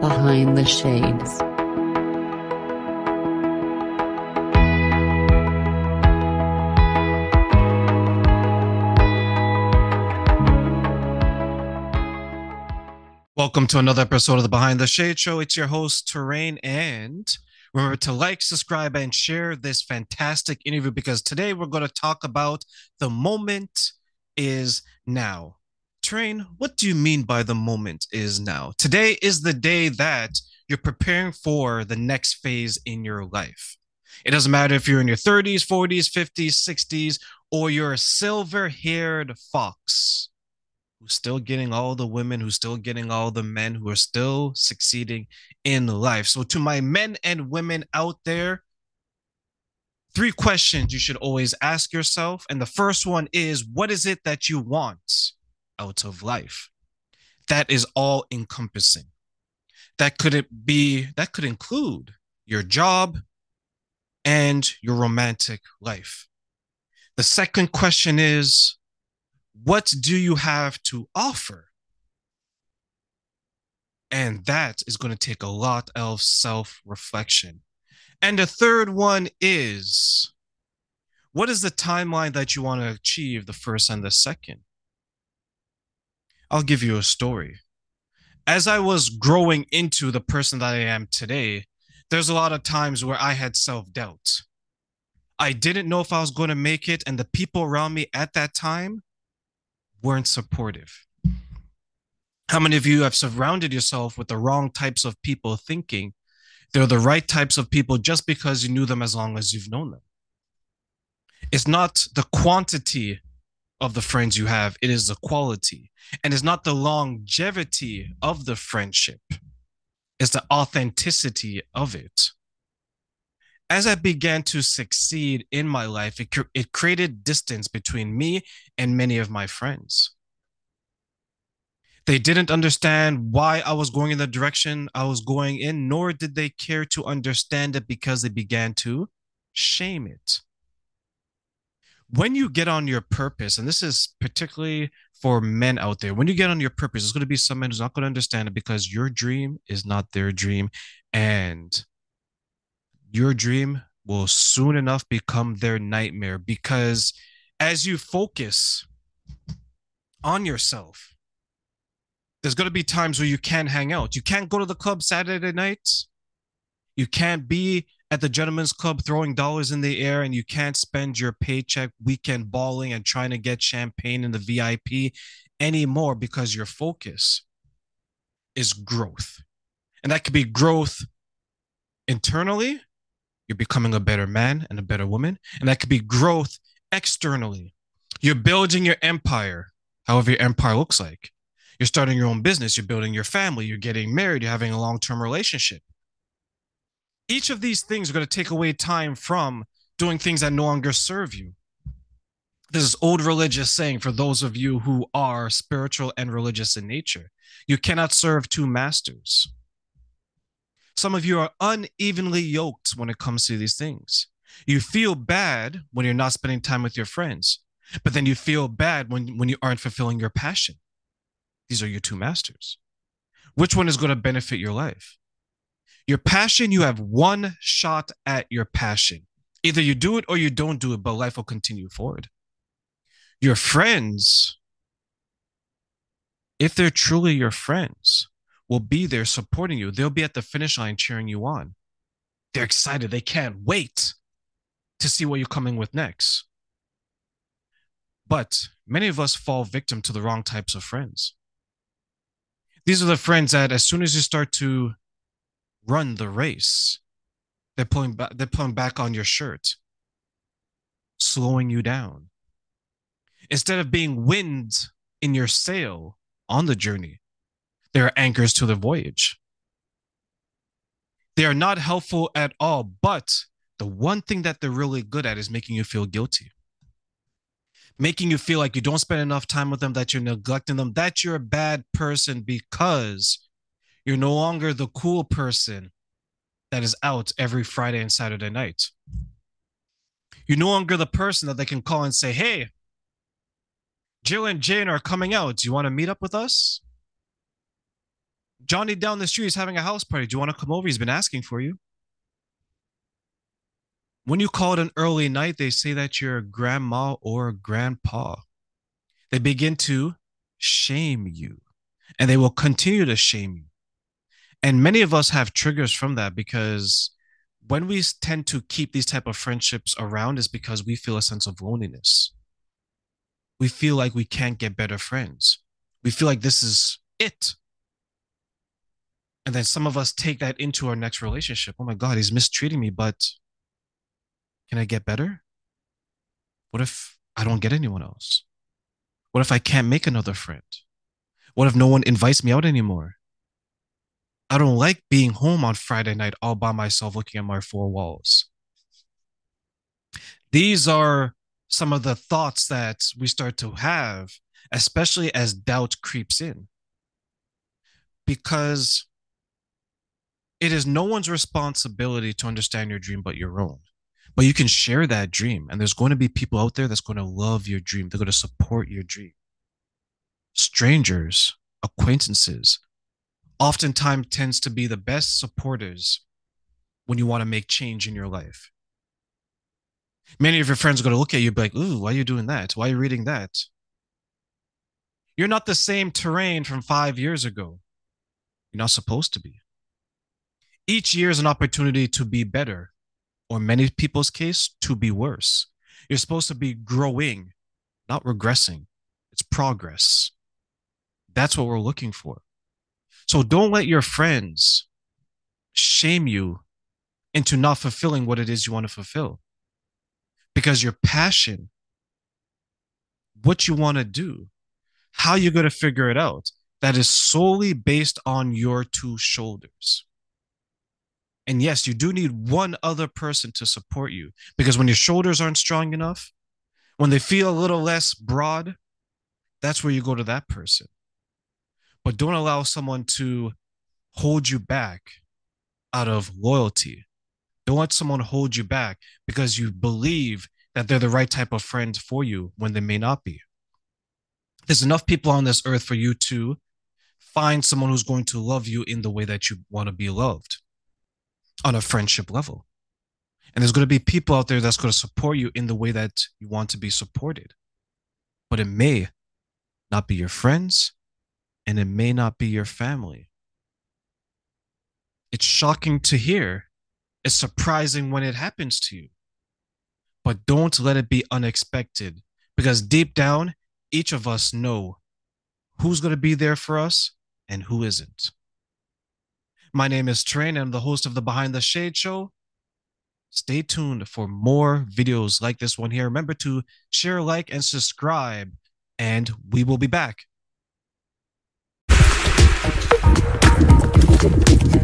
Behind the Shades. Welcome to another episode of the Behind the Shade Show. It's your host, Terraine, and remember to like, subscribe, and share this fantastic interview because today we're going to talk about the moment is now. Terraine, what do you mean by the moment is now? Today is the day that you're preparing for the next phase in your life. It doesn't matter if you're in your 30s, 40s, 50s, 60s, or you're a silver haired fox who's still getting all the women, who's still getting all the men, who are still succeeding in life. So, to my men and women out there, three questions you should always ask yourself. And the first one is what is it that you want out of life? That is all encompassing. That could it be, that could include your job and your romantic life. The second question is what do you have to offer? And that is going to take a lot of self reflection. And the third one is what is the timeline that you want to achieve the first and the second? I'll give you a story. As I was growing into the person that I am today, there's a lot of times where I had self doubt. I didn't know if I was going to make it, and the people around me at that time weren't supportive. How many of you have surrounded yourself with the wrong types of people thinking they're the right types of people just because you knew them as long as you've known them? It's not the quantity of the friends you have, it is the quality. And it's not the longevity of the friendship, it's the authenticity of it. As I began to succeed in my life, it, it created distance between me and many of my friends. They didn't understand why I was going in the direction I was going in, nor did they care to understand it because they began to shame it when you get on your purpose, and this is particularly for men out there, when you get on your purpose, there's going to be some men who's not going to understand it because your dream is not their dream. And your dream will soon enough become their nightmare because as you focus on yourself, there's going to be times where you can't hang out. You can't go to the club Saturday nights. You can't be at the gentleman's club throwing dollars in the air and you can't spend your paycheck weekend balling and trying to get champagne in the VIP anymore because your focus is growth. And that could be growth internally, you're becoming a better man and a better woman. And that could be growth externally. You're building your empire, however your empire looks like. You're starting your own business, you're building your family, you're getting married, you're having a long term relationship each of these things are going to take away time from doing things that no longer serve you. This is old religious saying for those of you who are spiritual and religious in nature. You cannot serve two masters. Some of you are unevenly yoked when it comes to these things. You feel bad when you're not spending time with your friends, but then you feel bad when, when you aren't fulfilling your passion. These are your two masters. Which one is going to benefit your life? Your passion, you have one shot at your passion. Either you do it or you don't do it, but life will continue forward. Your friends, if they're truly your friends, will be there supporting you. They'll be at the finish line cheering you on. They're excited. They can't wait to see what you're coming with next. But many of us fall victim to the wrong types of friends. These are the friends that, as soon as you start to run the race. They're pulling back, they're pulling back on your shirt, slowing you down. Instead of being wind in your sail on the journey, they are anchors to the voyage. They are not helpful at all, but the one thing that they're really good at is making you feel guilty. Making you feel like you don't spend enough time with them, that you're neglecting them, that you're a bad person because you're no longer the cool person that is out every Friday and Saturday night. You're no longer the person that they can call and say, hey, Jill and Jane are coming out. Do you want to meet up with us? Johnny down the street is having a house party. Do you want to come over? He's been asking for you. When you call it an early night, they say that you're a grandma or a grandpa. They begin to shame you and they will continue to shame you. And many of us have triggers from that because when we tend to keep these type of friendships around is because we feel a sense of loneliness. We feel like we can't get better friends. We feel like this is it. And then some of us take that into our next relationship. Oh my God, he's mistreating me, but can I get better? What if I don't get anyone else? What if I can't make another friend? What if no one invites me out anymore? I don't like being home on Friday night all by myself looking at my four walls. These are some of the thoughts that we start to have, especially as doubt creeps in. Because it is no one's responsibility to understand your dream but your own. But you can share that dream, and there's going to be people out there that's going to love your dream. They're going to support your dream. Strangers, acquaintances, oftentimes tends to be the best supporters when you want to make change in your life. Many of your friends are going to look at you like, ooh, why are you doing that? Why are you reading that? You're not the same Terraine from five years ago. You're not supposed to be. Each year is an opportunity to be better, or many people's case, to be worse. You're supposed to be growing, not regressing. It's progress. That's what we're looking for. So don't let your friends shame you into not fulfilling what it is you want to fulfill. Because your passion, what you want to do, how you're going to figure it out, that is solely based on your two shoulders. And yes, you do need one other person to support you because when your shoulders aren't strong enough, when they feel a little less broad, that's where you go to that person but don't allow someone to hold you back out of loyalty. Don't let someone hold you back because you believe that they're the right type of friend for you when they may not be. There's enough people on this earth for you to find someone who's going to love you in the way that you want to be loved on a friendship level. And there's going to be people out there that's going to support you in the way that you want to be supported. But it may not be your friends, and it may not be your family. It's shocking to hear. It's surprising when it happens to you. But don't let it be unexpected because deep down, each of us know who's going to be there for us and who isn't. My name is Terraine. I'm the host of the Behind the Shade Show. Stay tuned for more videos like this one here. Remember to share, like, and subscribe, and we will be back. Thank you.